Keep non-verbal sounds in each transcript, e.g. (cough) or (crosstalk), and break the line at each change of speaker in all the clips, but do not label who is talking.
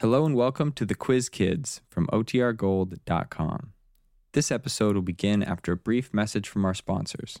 Hello and welcome to the Quiz Kids from OTRGold.com. This episode will begin after a brief message from our sponsors.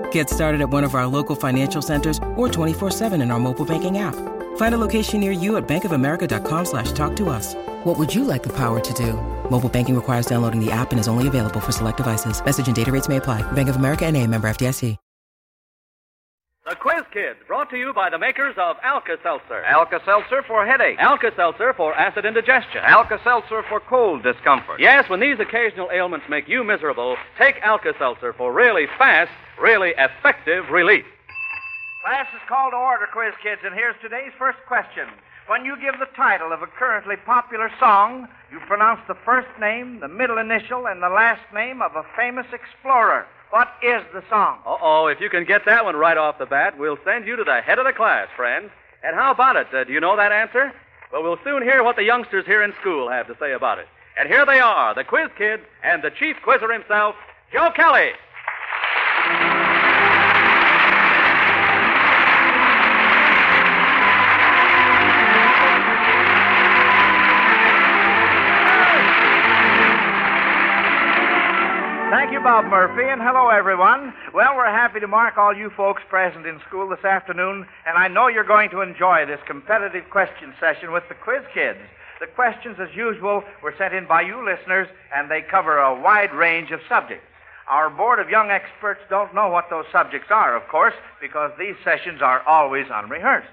Get started at one of our local financial centers or 24-7 in our mobile banking app. Find a location near you at bankofamerica.com slash talk to us. What would you like the power to do? Mobile banking requires downloading the app and is only available for select devices. Message and data rates may apply. Bank of America and a member FDIC.
The Quiz Kid, brought to you by the makers of Alka-Seltzer.
Alka-Seltzer for headache.
Alka-Seltzer for acid indigestion.
Alka-Seltzer for cold discomfort.
Yes, when these occasional ailments make you miserable, take Alka-Seltzer for really fast, really effective relief.
Class is called to order, Quiz Kids, and here's today's first question. When you give the title of a currently popular song, you pronounce the first name, the middle initial, and the last name of a famous explorer. What is the song?
Uh oh, if you can get that one right off the bat, we'll send you to the head of the class, friends. And how about it? Uh, do you know that answer? Well, we'll soon hear what the youngsters here in school have to say about it. And here they are, the Quiz Kids and the chief quizzer himself, Joe Kelly.
Bob Murphy, and hello, everyone. Well, we're happy to mark all you folks present in school this afternoon, and I know you're going to enjoy this competitive question session with the Quiz Kids. The questions, as usual, were sent in by you listeners, and they cover a wide range of subjects. Our board of young experts don't know what those subjects are, of course, because these sessions are always unrehearsed.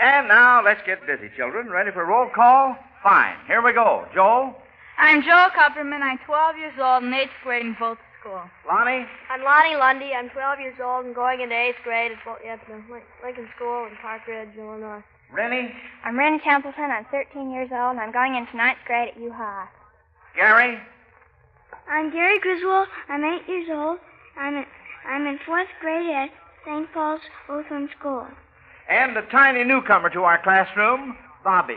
And now, let's get busy, children. Ready for roll call? Fine. Here we go. Joel?
I'm Joel Kupperman. I'm 12 years old and eighth grade in both schools.
Lonnie?
I'm Lonnie Lundy. I'm 12 years old and going into eighth grade at, Bo- at the Lincoln School in Park Ridge, Illinois.
Rennie?
I'm Rennie Templeton. I'm 13 years old, and I'm going into ninth grade at U High.
Gary?
I'm Gary Griswold. I'm eight years old. I'm in, I'm in fourth grade at St. Paul's Lutheran School.
And a tiny newcomer to our classroom, Bobby.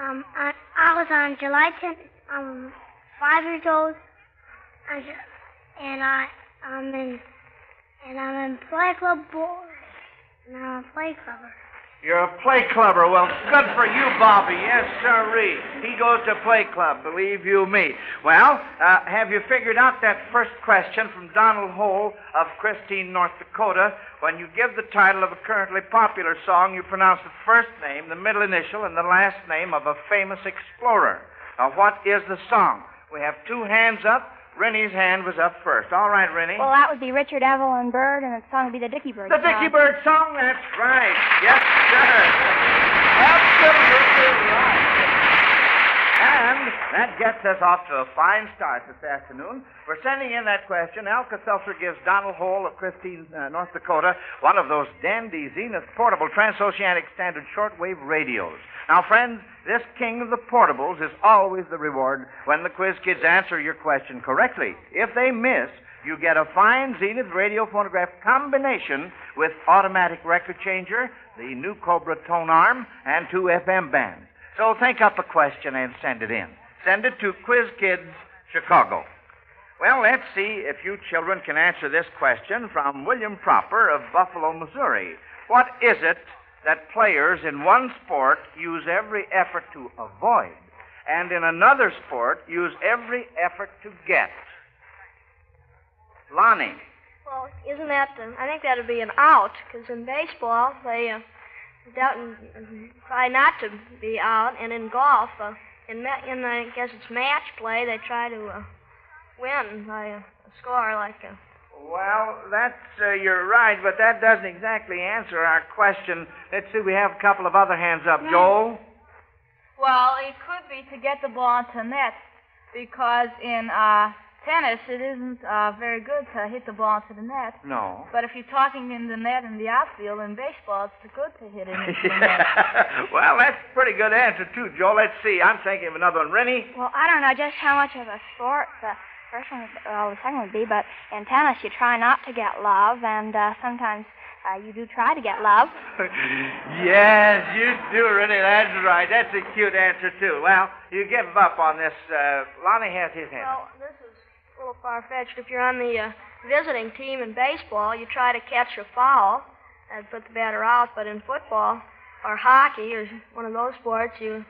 Um, I, I was on July 10th. I'm five years old, and, and I I'm in and I'm in play club board. And I'm a play clubber.
You're a play clubber. Well, good for you, Bobby. Yes, sirree. He goes to play club, believe you me. Well, uh, have you figured out that first question from Donald Hole of Christine, North Dakota? When you give the title of a currently popular song, you pronounce the first name, the middle initial, and the last name of a famous explorer. Now, what is the song? We have two hands up. Rennie's hand was up first. All right, Rennie.
Well, that would be Richard Evelyn Byrd, and the song would be the Dickie Bird
The
song.
Dickie Bird song, that's right. Yes, sir. Absolutely right. And that gets us off to a fine start this afternoon. We're sending in that question. Alka Seltzer gives Donald Hall of Christine, uh, North Dakota, one of those dandy Zenith portable transoceanic standard shortwave radios. Now, friends, this king of the portables is always the reward when the quiz kids answer your question correctly. If they miss, you get a fine Zenith radio phonograph combination with automatic record changer, the new Cobra tone arm, and two FM bands. So think up a question and send it in. Send it to Quiz Kids, Chicago. Well, let's see if you children can answer this question from William Proper of Buffalo, Missouri. What is it that players in one sport use every effort to avoid, and in another sport use every effort to get? Lonnie.
Well, isn't that? Uh, I think that'd be an out because in baseball they uh, don't try not to be out, and in golf, uh, in ma- in I guess it's match play, they try to uh, win by a, a score like a.
Well, that's uh, you're right, but that doesn't exactly answer our question. Let's see, we have a couple of other hands up. Joel.
Well, it could be to get the ball into net because in uh, tennis it isn't uh, very good to hit the ball into the net.
No.
But if you're talking in the net in the outfield in baseball, it's good to hit it into the (laughs) net.
well, that's a pretty good answer, too, Joe. Let's see. I'm thinking of another one. Rennie?
Well, I don't know just how much of a sport the first one, well, the second would be, but in tennis you try not to get love, and uh, sometimes uh, you do try to get love. (laughs)
yes, you do, Rennie. That's right. That's a cute answer, too. Well, you give up on this. Uh, Lonnie has his hand.
Well, this is a little far fetched. If you're on the uh, visiting team in baseball, you try to catch a foul and put the batter out. But in football or hockey or one of those sports, you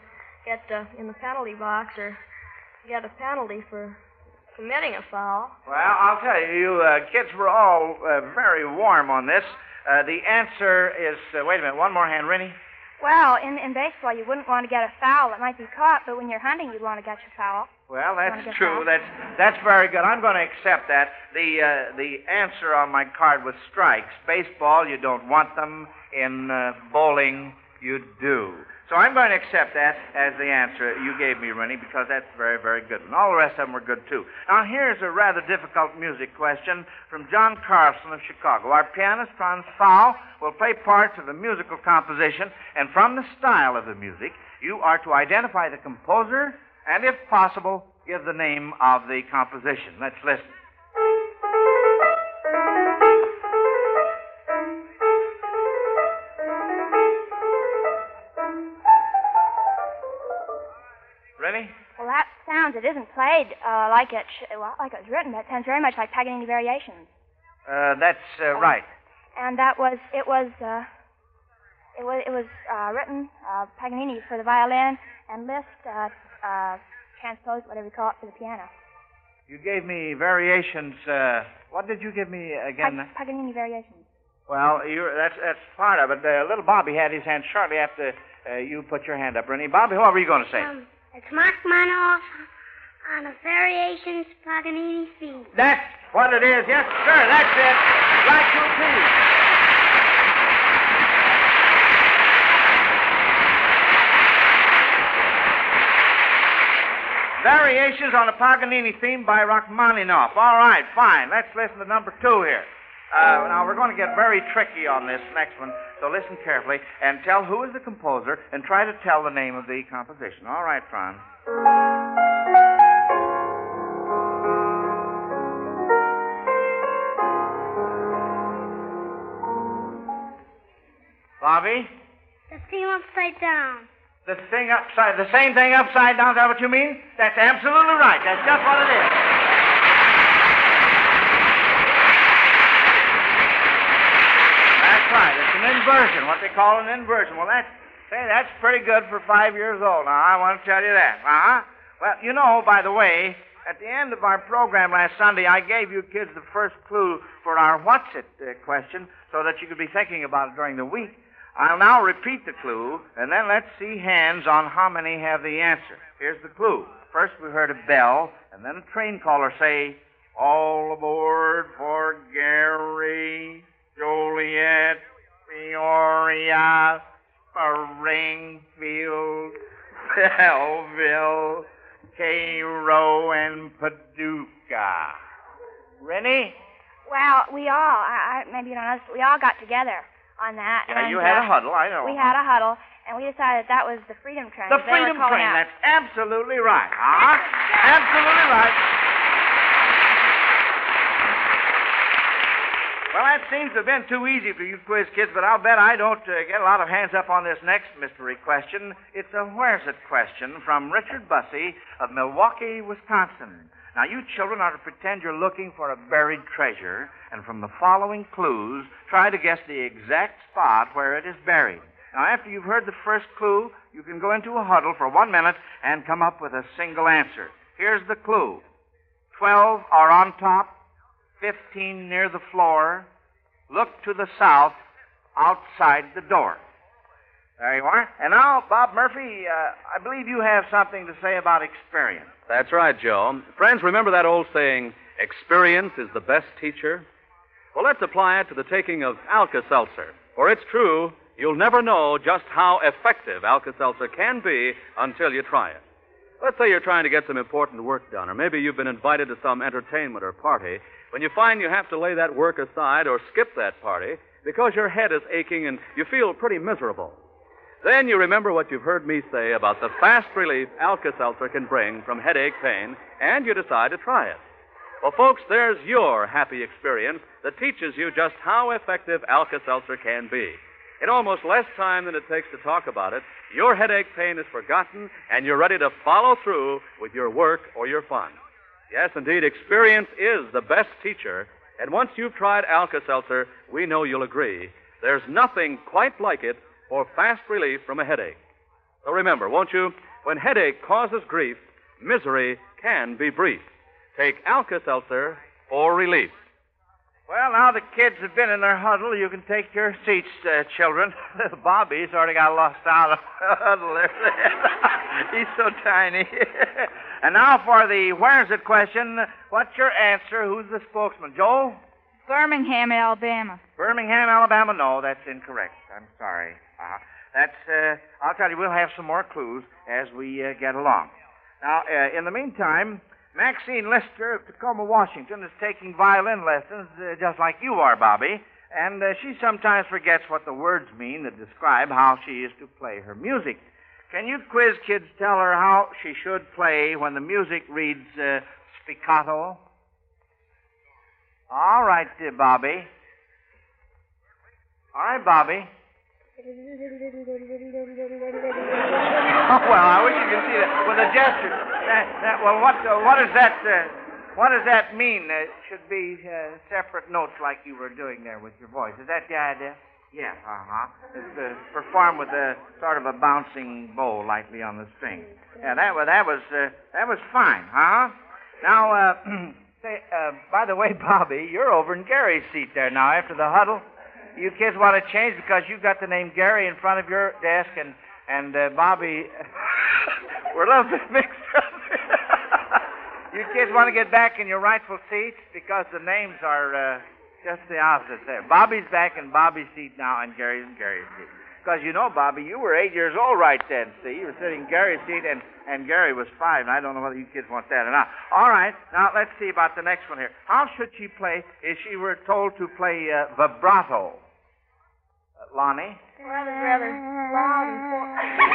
get uh, in the penalty box or get a penalty for committing a foul.
Well, I'll tell you, you uh, kids were all uh, very warm on this. Uh, the answer is uh, wait a minute, one more hand, Rennie.
Well, in, in baseball, you wouldn't want to get a foul that might be caught, but when you're hunting, you'd want to catch a foul.
Well, that's true.
that?
That's that's very good. I'm going to accept that. The uh, the answer on my card was strikes. Baseball, you don't want them. In uh, bowling, you do. So I'm going to accept that as the answer you gave me, Rennie, because that's very, very good. And all the rest of them were good, too. Now, here's a rather difficult music question from John Carlson of Chicago. Our pianist, Franz Faul, will play parts of the musical composition, and from the style of the music, you are to identify the composer and, if possible, give the name of the composition. Let's listen. Rennie?
Well, that sounds, it isn't played uh, like it sh- well, like it was written. That sounds very much like Paganini Variations.
Uh, that's uh, right.
And that was, it was, uh, it was, it was uh, written, uh, Paganini for the violin, and Liszt uh, uh, transposed, whatever you call it, for the piano.
You gave me variations. Uh, what did you give me again?
Pag- Paganini Variations.
Well, you that's that's part of it. Uh, little Bobby had his hand shortly after uh, you put your hand up, Rennie. Bobby, what were you going to say?
Um, it's Mark Manoff on a Variations Paganini theme.
That's what it is. Yes, sir. That's it. Right to P. Variations on a Paganini theme by Rachmaninoff. All right, fine. Let's listen to number two here. Uh, now, we're going to get very tricky on this next one, so listen carefully and tell who is the composer and try to tell the name of the composition. All right, Franz. Bobby?
The theme upside down.
The thing upside, the same thing upside down, is that what you mean? That's absolutely right. That's just what it is. That's right. It's an inversion, what they call an inversion. Well, that's, say, that's pretty good for five years old now. I want to tell you that. Uh-huh. Well, you know, by the way, at the end of our program last Sunday, I gave you kids the first clue for our what's it uh, question so that you could be thinking about it during the week. I'll now repeat the clue, and then let's see hands on how many have the answer. Here's the clue. First, we heard a bell, and then a train caller say, All aboard for Gary, Joliet, Peoria, Springfield, (laughs) Belleville, Cairo, and Paducah. Rennie?
Well, we all, I, I, maybe you don't know this—we all got together on that.
Yeah,
and,
you had
uh,
a huddle, I know.
We had a huddle, and we decided that was the Freedom Train.
The Freedom Train.
out.
That's absolutely right. Uh-huh. Absolutely right. Well, that seems to have been too easy for you quiz kids, but I'll bet I don't uh, get a lot of hands up on this next mystery question. It's a where's it question from Richard Bussey of Milwaukee, Wisconsin. Now, you children are to pretend you're looking for a buried treasure, and from the following clues, try to guess the exact spot where it is buried. Now, after you've heard the first clue, you can go into a huddle for one minute and come up with a single answer. Here's the clue 12 are on top, 15 near the floor. Look to the south, outside the door. There you are. And now, Bob Murphy, uh, I believe you have something to say about experience.
That's right, Joe. Friends, remember that old saying, experience is the best teacher? Well, let's apply it to the taking of Alka Seltzer. For it's true, you'll never know just how effective Alka Seltzer can be until you try it. Let's say you're trying to get some important work done, or maybe you've been invited to some entertainment or party when you find you have to lay that work aside or skip that party because your head is aching and you feel pretty miserable. Then you remember what you've heard me say about the fast relief Alka Seltzer can bring from headache pain, and you decide to try it. Well, folks, there's your happy experience that teaches you just how effective Alka Seltzer can be. In almost less time than it takes to talk about it, your headache pain is forgotten and you're ready to follow through with your work or your fun. Yes, indeed, experience is the best teacher. And once you've tried Alka Seltzer, we know you'll agree. There's nothing quite like it for fast relief from a headache. So remember, won't you? When headache causes grief, misery can be brief. Take Alka Seltzer for relief.
Well, now the kids have been in their huddle. You can take your seats, uh, children. Little (laughs) Bobby's already got lost out of the huddle there. (laughs) He's so tiny. (laughs) and now for the where's it question. What's your answer? Who's the spokesman? Joel?
Birmingham, Alabama.
Birmingham, Alabama. No, that's incorrect. I'm sorry. Uh, that's. Uh, I'll tell you, we'll have some more clues as we uh, get along. Now, uh, in the meantime, Maxine Lister of Tacoma, Washington, is taking violin lessons uh, just like you are, Bobby. And uh, she sometimes forgets what the words mean that describe how she is to play her music. Can you quiz kids tell her how she should play when the music reads uh, spiccato? All right, Bobby. All right, Bobby. Oh, well, I wish you could see that with a gesture. That, that, well, what, uh, what does that, uh, what does that mean? It should be uh, separate notes like you were doing there with your voice. Is that the idea? Yes, Uh huh. It's uh, performed with a sort of a bouncing bow lightly on the string. Yeah, that was that was uh, that was fine. Huh? Now, uh, (clears throat) say, uh, by the way, (laughs) Bobby, you're over in Gary's seat there now after the huddle. You kids want to change because you've got the name Gary in front of your desk, and and uh, Bobby, (laughs) we're a little bit mixed up. (laughs) you kids want to get back in your rightful seats because the names are uh, just the opposite there. Bobby's back in Bobby's seat now, and Gary's in Gary's seat. Because you know, Bobby, you were eight years old right then. See, you were sitting in Gary's seat, and and Gary was five. And I don't know whether you kids want that or not. All right, now let's see about the next one here. How should she play if she were told to play uh, vibrato? Lonnie.
Rather, rather loud and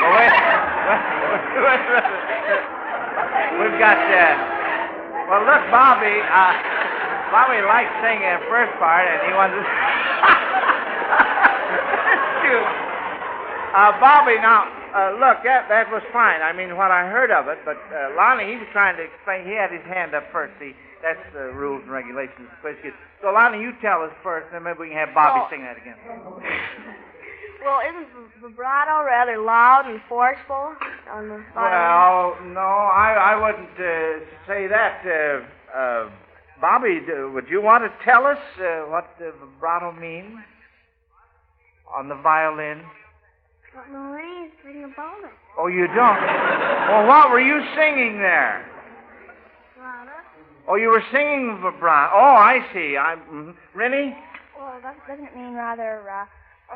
Oh, wait, wait, wait, wait, wait. We've got, uh, well, look, Bobby, uh, Bobby likes singing the first part, and he wants to. (laughs) Uh, Bobby, now, uh, look, that, that was fine. I mean, what I heard of it, but uh, Lonnie, he was trying to explain. He had his hand up first. See, that's the rules and regulations of quiz kids. So, Lonnie, you tell us first, and then maybe we can have Bobby
Oh.
sing that again. (laughs)
Well, isn't vibrato rather loud and forceful on the violin?
Well, no, I, I wouldn't uh, say that. Uh, uh, Bobby, would you want to tell us uh, what the vibrato means on the violin?
Don't know anything about it.
Oh, you don't? well, what were you singing there?
Louder.
Oh, you were singing vibrato. Oh, I see. I'm mm Rennie.
Well, does, doesn't it mean rather, uh,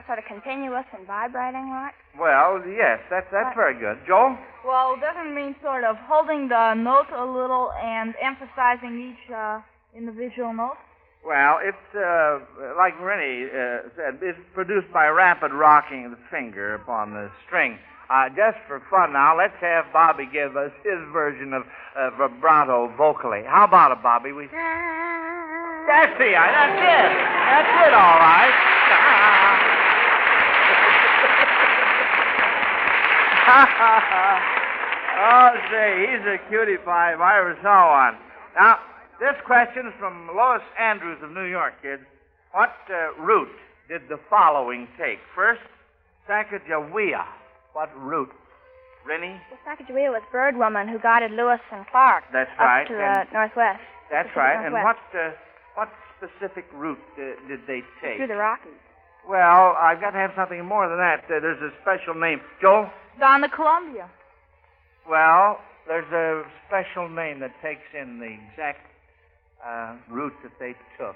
sort of continuous and vibrating like?
Well, yes, that's that's very good. Joel.
Well, doesn't mean sort of holding the note a little and emphasizing each uh, individual note.
Well, it's uh, like Rennie uh, said. It's produced by rapid rocking of the finger upon the string. Uh, just for fun now, let's have Bobby give us his version of uh, vibrato vocally. How about it, Bobby? We... That's the That's it. That's it. All right. (laughs) oh, say, he's a cutie pie if I ever saw one. Now, this question is from Lois Andrews of New York, kids. What uh, route did the following take? First, Sacagawea. What route? Rennie?
The Sacagawea was Bird Woman who guided Lewis and Clark
That's
up
right,
to the
and-
northwest.
That's right. And what uh, what specific route uh, did they take?
Through the Rockies.
Well, I've got to have something more than that. Uh, there's a special name. Joel?
Down the Columbia.
Well, there's a special name that takes in the exact uh, route that they took.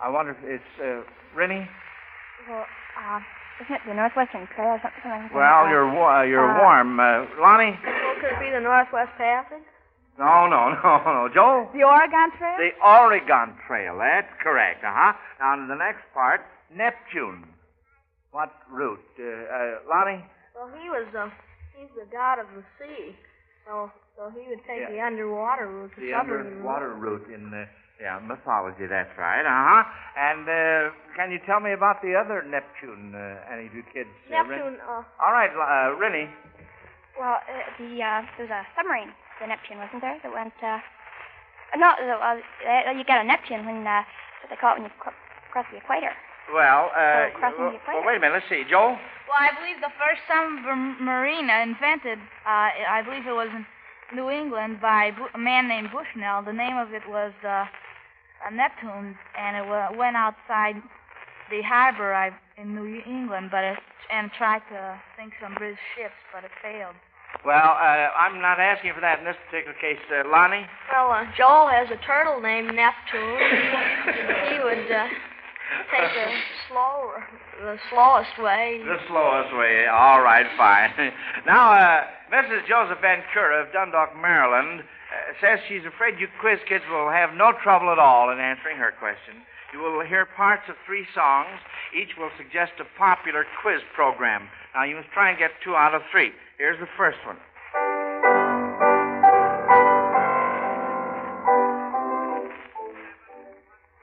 I wonder if it's uh, Rennie.
Well, uh, isn't it the Northwestern Trail or something like that?
Well, you're wa- uh, you're
Uh,
warm, uh, Lonnie.
Well,
Could it be the Northwest Passage?
No, no, (laughs) no, no. Joe?
The Oregon Trail?
The Oregon Trail. That's correct. Uh huh. Now, to the next part Neptune. What route? Uh, uh, Lonnie?
Well, he was the he's the god of the sea, so so he would take
Yeah.
the underwater route, the,
The
submarine
underwater route in the yeah mythology. That's right. Uh huh. And uh, can you tell me about the other Neptune? Uh, any of you kids? uh, Ren-
Neptune. Uh,
All right, uh, Rennie.
Well, uh, the uh, there was a submarine, the Neptune, wasn't there? That went. Uh, no, uh, uh, you got a Neptune when uh, what they call it when you cro- cross the equator.
Well, uh,
Oh, crossing
well,
the equator.
well, wait a minute. Let's see, Joe.
Well, I believe the first submarine invented, uh, I believe it was in New England by a man named Bushnell. The name of it was uh, a Neptune, and it went outside the harbor I, in New England, but it, and tried to sink some British ships, but it failed.
Well, uh, I'm not asking for that in this particular case, uh, Lonnie.
well, uh, Joel has a turtle named Neptune. (laughs) he would uh, take the slower, the slowest way.
The slowest way. All right, fine. (laughs) now, uh, Mrs. Joseph Ventura of Dundalk, Maryland, uh, says she's afraid you quiz kids will have no trouble at all in answering her question. You will hear parts of three songs. Each will suggest a popular quiz program. Now, you must try and get two out of three. Here's the first one.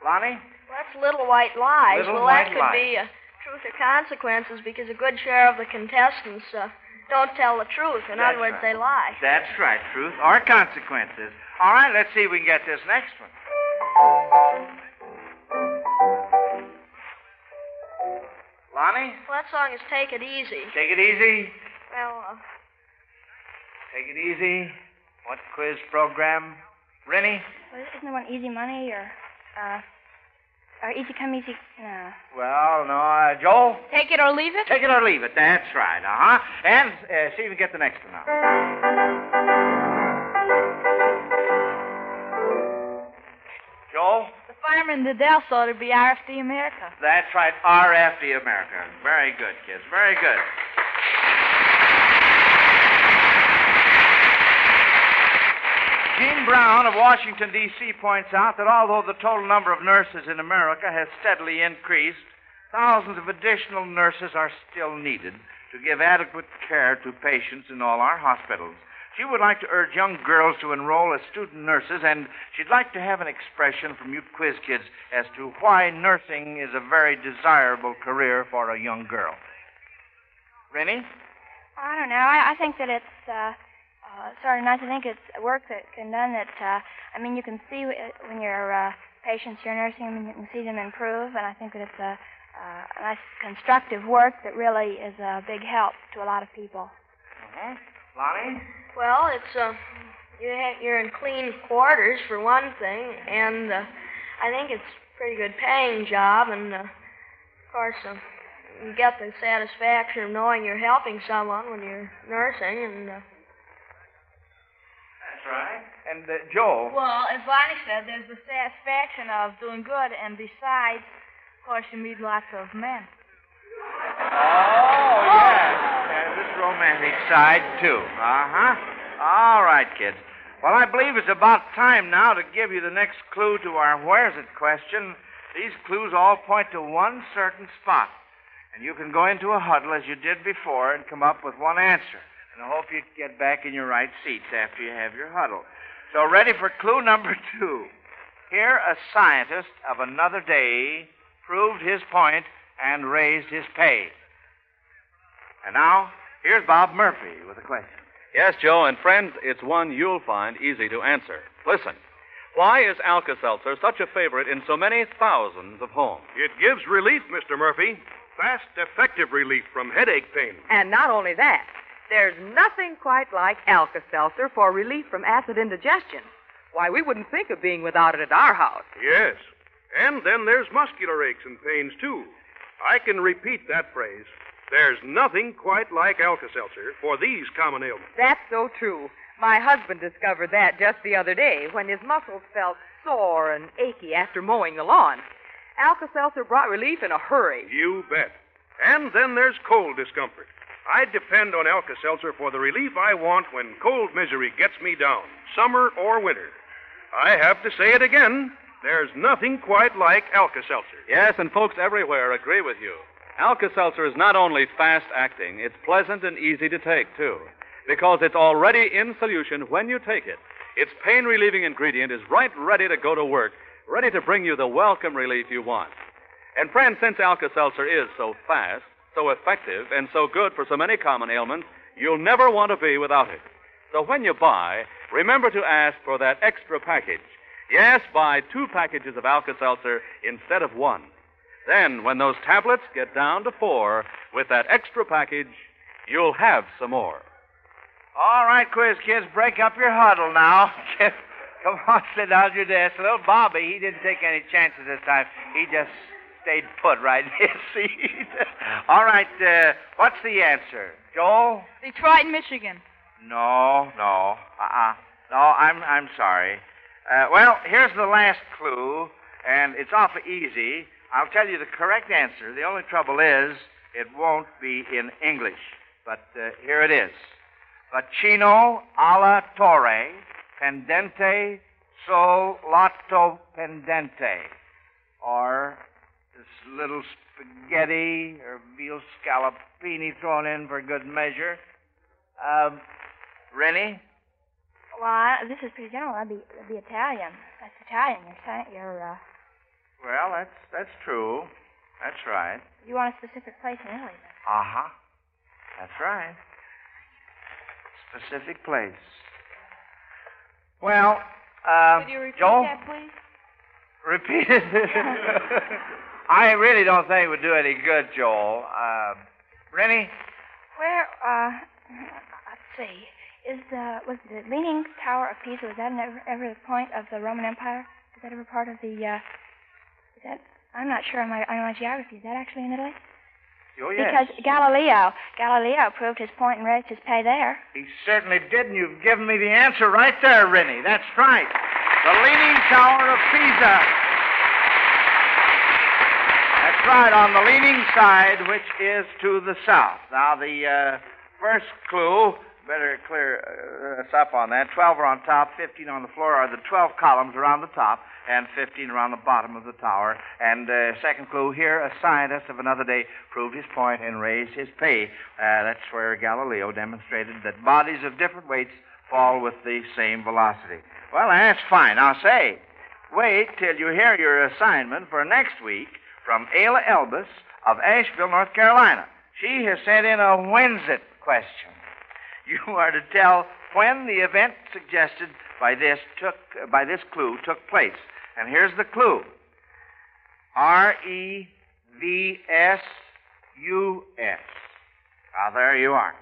Lonnie?
That's Little White Lies.
Little
well,
White
that could
Lies.
be uh, truth or consequences because a good share of the contestants uh, don't tell the truth. In
That's
other words,
right.
they lie.
That's right, truth or consequences. All right, let's see if we can get this next one. Lonnie,
Well, that song is Take It Easy.
take it easy.
Well, uh,
Take it easy. What quiz program? Rennie?
Well, Isn't there one Easy Money or uh, or Easy Come Easy? No.
Well, no. Uh, Joel?
Take it or leave it?
Take it or leave it. That's right. Uh huh. And uh, see if we can get the next one now. Joel?
The fireman the Del ought to be RFD America.
That's right, RFD America. Very good, kids. Very good. Gene Brown of Washington, D.C. points out that although the total number of nurses in America has steadily increased, thousands of additional nurses are still needed to give adequate care to patients in all our hospitals. She would like to urge young girls to enroll as student nurses, and she'd like to have an expression from you quiz kids as to why nursing is a very desirable career for a young girl. Rennie?
I don't know. I, I think that it's uh, uh, sort of nice. I think it's work that can done that. Uh, I mean, you can see when your uh, patients you're nursing them, and you can see them improve. And I think that it's a, uh, a nice constructive work that really is a big help to a lot of people.
Uh-huh. Lonnie?
well, it's uh, you ha- you're in clean quarters for one thing, and uh, I think it's a pretty good paying job, and uh, of course, uh, you get the satisfaction of knowing you're helping someone when you're nursing, and. Uh,
That's right. And uh, Joel?
Well, as Lonnie said, there's the satisfaction of doing good, and besides, of course, you meet lots of men.
Oh, yes. There's this romantic side, too. Uh huh. All right, kids. Well, I believe it's about time now to give you the next clue to our where's it question. These clues all point to one certain spot. And you can go into a huddle as you did before and come up with one answer. And I hope you get back in your right seats after you have your huddle. So, ready for clue number two. Here, a scientist of another day proved his point and raised his pay. And now, here's Bob Murphy with a question.
Yes, Joe, and friends, it's one you'll find easy to answer. Listen. Why is Alka Seltzer such a favorite in so many thousands of homes?
It gives relief, Mr. Murphy. Fast, effective relief from headache pain.
And not only that, there's nothing quite like Alka-Seltzer for relief from acid indigestion. Why, we wouldn't think of being without it at our house.
Yes. And then there's muscular aches and pains, too. I can repeat that phrase. There's nothing quite like Alka-Seltzer for these common ailments.
That's so true. My husband discovered that just the other day when his muscles felt sore and achy after mowing the lawn. Alka-Seltzer brought relief in a hurry.
You bet. And then there's cold discomfort. I depend on Alka Seltzer for the relief I want when cold misery gets me down, summer or winter. I have to say it again. There's nothing quite like Alka Seltzer.
Yes, and folks everywhere agree with you. Alka Seltzer is not only fast acting, it's pleasant and easy to take, too. Because it's already in solution when you take it. Its pain relieving ingredient is right ready to go to work, ready to bring you the welcome relief you want. And, friends, since Alka Seltzer is so fast, so effective, and so good for so many common ailments, you'll never want to be without it. So when you buy, remember to ask for that extra package. Yes, buy two packages of Alka Seltzer instead of one. Then, when those tablets get down to four, with that extra package, you'll have some more.
All right, quiz kids, break up your huddle now. (laughs) Come on, sit down at your desk. Little Bobby, he didn't take any chances this time. He just stayed put right (laughs) in see? All right, uh, what's the answer? Joel?
Detroit, Michigan.
No, no. Uh-uh. No, I'm I'm sorry. Uh, well, here's the last clue, and it's awfully easy. I'll tell you the correct answer. The only trouble is it won't be in English. But uh, here it is. Bacino alla torre, pendente sol lato pendente. Or this little spaghetti or veal scallopini thrown in for good measure. Um, Rennie?
Well, I, this is pretty general. That'd be, that'd be Italian. That's Italian. You're, you're, uh,
Well, that's that's true. That's right.
you want a specific place in Italy. then.
Uh huh. That's right. Specific place. Well, uh,
Could you repeat
Joel,
that, please?
repeat it. (laughs) (laughs) I really don't think it would do any good, Joel. Uh, Rennie,
Where, uh, let's see. Is the, was the Leaning Tower of Pisa, was that ever, ever the point of the Roman Empire? Is that ever part of the, uh, is that, I'm not sure on my, on my geography. Is that actually in Italy?
oh yes,
Because Galileo, Galileo proved his point and raised his pay there.
he certainly did, and you've given me the answer right there, Rennie. That's right. The Leaning Tower of Pisa. That's right, on the leaning side, which is to the south. Now, the uh, first clue, better clear uh, us up on that. Twelve are on top, fifteen on the floor are the twelve columns around the top, and fifteen around the bottom of the tower. And uh, second clue here, a scientist of another day proved his point and raised his pay. Uh, that's where Galileo demonstrated that bodies of different weights fall with the same velocity. Well, that's fine. Now, say, wait till you hear your assignment for next week from Ayla Elbis of Asheville, North Carolina. She has sent in a when's it question. (laughs) You are to tell when the event suggested by this took by this clue took place. And here's the clue. R E V S U S. Now there you are.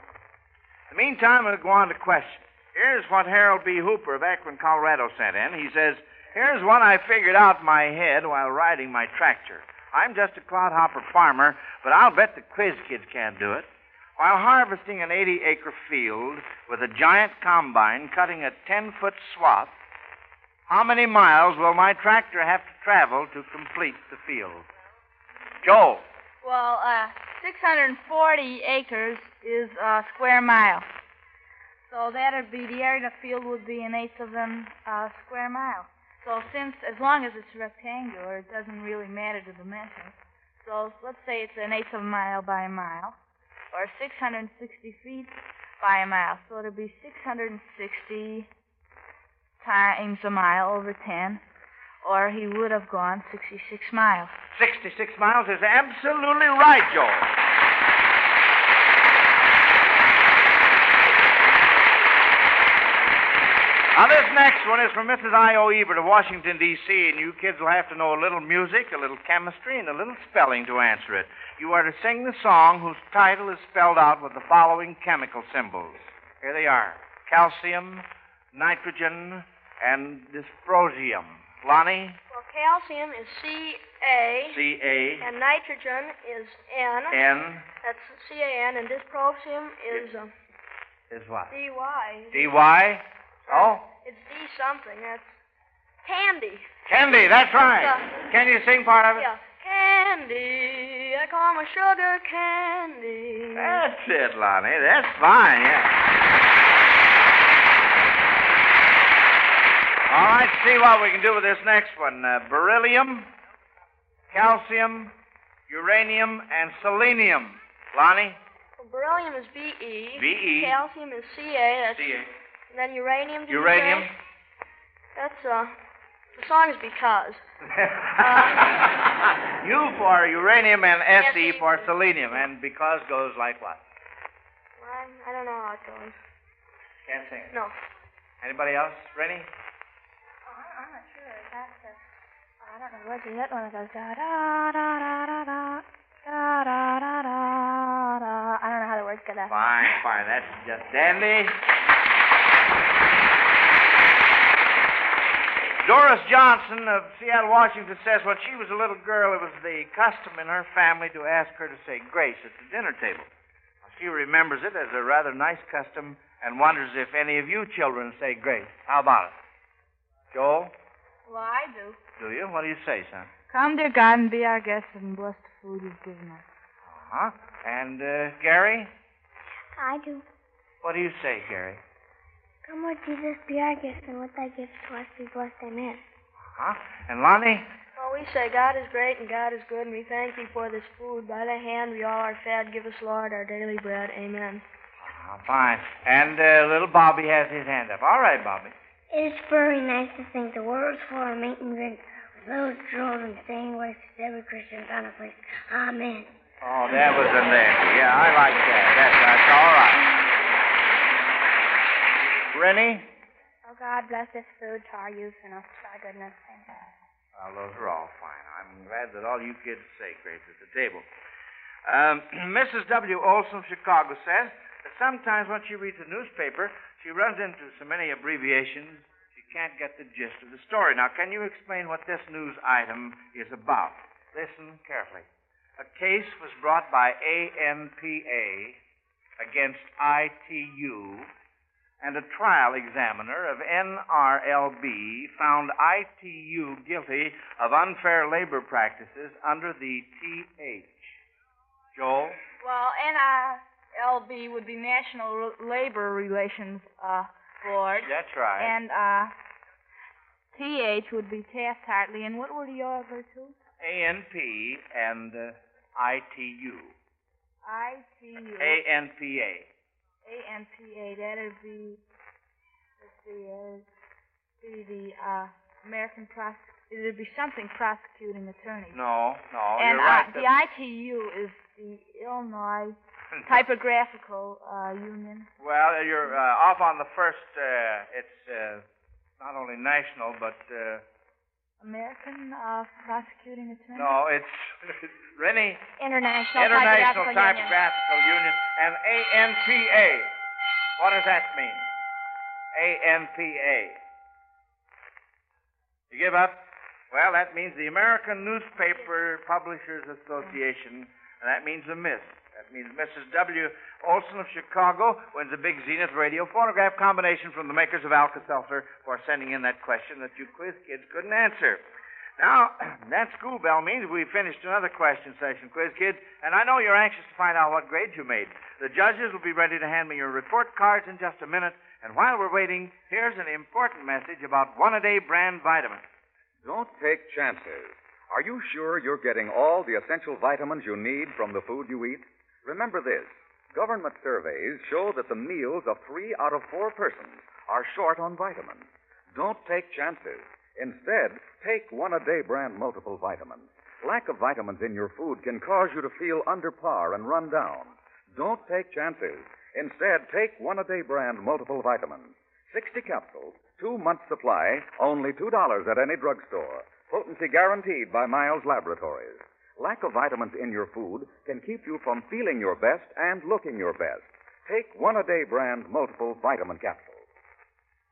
In the meantime, I'll go on to questions. Here's what Harold B. Hooper of Akron, Colorado sent in. He says, Here's one I figured out in my head while riding my tractor. I'm just a clodhopper farmer, but I'll bet the quiz kids can't do it. While harvesting an 80 acre field with a giant combine cutting a 10 foot swath, how many miles will my tractor have to travel to complete the field? Joel.
Well, uh, 640 acres is a square mile. So that'd be the area of the field would be an eighth of an uh, square mile. So since, as long as it's rectangular, it doesn't really matter the dimensions. So let's say it's an eighth of a mile by a mile, or 660 feet by a mile. So it'll be 660 times a mile over 10, or he would have gone 66 miles.
66 miles is absolutely right, Joel. Now, this next one is from Mrs. I.O. Ebert of Washington, D.C., and you kids will have to know a little music, a little chemistry, and a little spelling to answer it. You are to sing the song whose title is spelled out with the following chemical symbols. Here they are calcium, nitrogen, and dysprosium. Lonnie?
Well, calcium is C-A.
C-A.
And nitrogen is N.
N.
That's C-A-N, and dysprosium is uh,
Is what?
D-Y.
D-Y? Oh?
It's D something. That's candy.
Candy, that's right.
Yeah.
Can you sing part of it?
Yeah. candy. I call my sugar candy.
That's it, Lonnie. That's fine, yeah. All right, see what we can do with this next one. Uh, beryllium, calcium, uranium, and selenium. Lonnie?
Well, beryllium is Be.
Be.
Calcium is Ca. That's,
Ca.
And then uranium.
uranium.
That's uh, the song is because. (laughs)
uh, U for uranium and SE for selenium, and because goes like what?
Well, I don't know how it goes.
Can't sing it.
No.
Anybody else? Rennie?
Oh, I'm not sure. That's a, oh, I don't know where to hit one of those. Da da da da da da. Da, da, da, da, da. I don't know how the words go that.
Fine, fine. That's just dandy. Doris Johnson of Seattle, Washington says when she was a little girl, it was the custom in her family to ask her to say grace at the dinner table. She remembers it as a rather nice custom and wonders if any of you children say grace. How about it? Joel,
Well, I do.
do you? What do you say, son?
Come, dear God, and be our guest and bless the food you've given us.
Uh huh? And uh, Gary,
I do.
what do you say, Gary?
Come, Lord Jesus, be our gift, and with thy gifts to us be blessed. Amen.
Huh? And Lonnie?
Well, we say God is great and God is good, and we thank thee for this food. By thy hand we all are fed. Give us, Lord, our daily bread. Amen.
Ah, fine. And uh, little Bobby has his hand up. All right, Bobby.
It is very nice to think the world's for of meat and drink with those drove and staying waste to every Christian found a place. Amen.
Oh, that was a dandy. Yeah, I like that. That's, that's all right. Rennie?
Oh God, bless this food to our youth and us to our goodness.
Well, those are all fine. I'm glad that all you kids say grace at the table. Um, (clears throat) Mrs. W. Olson of Chicago says that sometimes when she reads a newspaper, she runs into so many abbreviations she can't get the gist of the story. Now, can you explain what this news item is about? Listen carefully. A case was brought by ANPA against ITU, and a trial examiner of NRLB found ITU guilty of unfair labor practices under the TH. Joel?
Well, NRLB would be National Labor Relations uh, Board.
That's right.
And uh, TH would be Taft-Hartley. And what were the other two?
ANP and uh, ITU.
ITU.
ANPA.
ANPA. That'd be, let's see, uh, be the uh, American prosec. It'd be something prosecuting attorney.
No, no,
and
you're right.
uh, the ITU is the Illinois (laughs) Typographical uh, Union.
Well, you're uh, off on the first. Uh, it's uh, not only national, but uh,
American uh, Prosecuting Attorney.
no, it's Rennie
International,
International
Typographical Union.
Union and ANPA. What does that mean? ANPA. You give up? Well, that means the American Newspaper Publishers Association, and that means a miss. That means Mrs. W. Olson of Chicago wins a big Zenith radio phonograph combination from the makers of Alka-Seltzer for sending in that question that you quiz kids couldn't answer. Now, (clears throat) that school bell means we've finished another question session, quiz kids, and I know you're anxious to find out what grade you made. The judges will be ready to hand me your report cards in just a minute, and while we're waiting, here's an important message about one-a-day brand vitamins.
Don't take chances. Are you sure you're getting all the essential vitamins you need from the food you eat? Remember this government surveys show that the meals of three out of four persons are short on vitamins. Don't take chances. Instead, take one a day brand multiple vitamins. Lack of vitamins in your food can cause you to feel under par and run down. Don't take chances. Instead, take one a day brand multiple vitamins. 60 capsules, two months supply, only $2 at any drugstore. Potency guaranteed by Miles Laboratories. Lack of vitamins in your food can keep you from feeling your best and looking your best. Take one a day brand multiple vitamin capsules.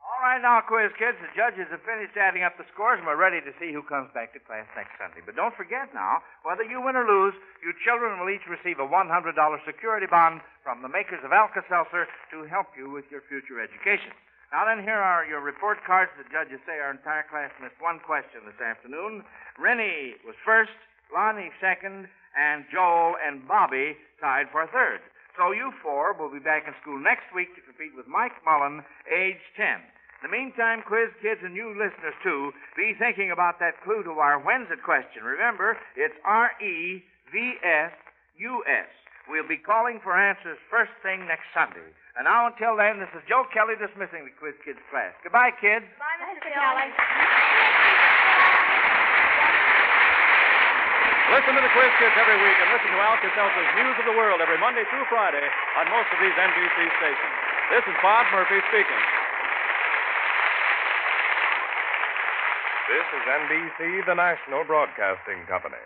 All right, now, quiz kids, the judges have finished adding up the scores, and we're ready to see who comes back to class next Sunday. But don't forget now, whether you win or lose, you children will each receive a $100 security bond from the makers of Alka-Seltzer to help you with your future education. Now then, here are your report cards. The judges say our entire class missed one question this afternoon. Rennie was first, Lonnie second, and Joel and Bobby tied for third. So you four will be back in school next week to compete with Mike Mullen, age 10. In the meantime, quiz kids and you listeners too, be thinking about that clue to our when's it question. Remember, it's R E V S U S. We'll be calling for answers first thing next Sunday. And now until then, this is Joe Kelly dismissing the Quiz Kids class. Goodbye, kids.
Bye, Mr. Kelly.
Listen to the Quiz Kids every week and listen to Alka Seltzer's News of the World every Monday through Friday on most of these NBC stations. This is Bob Murphy speaking.
This is NBC, the national broadcasting company.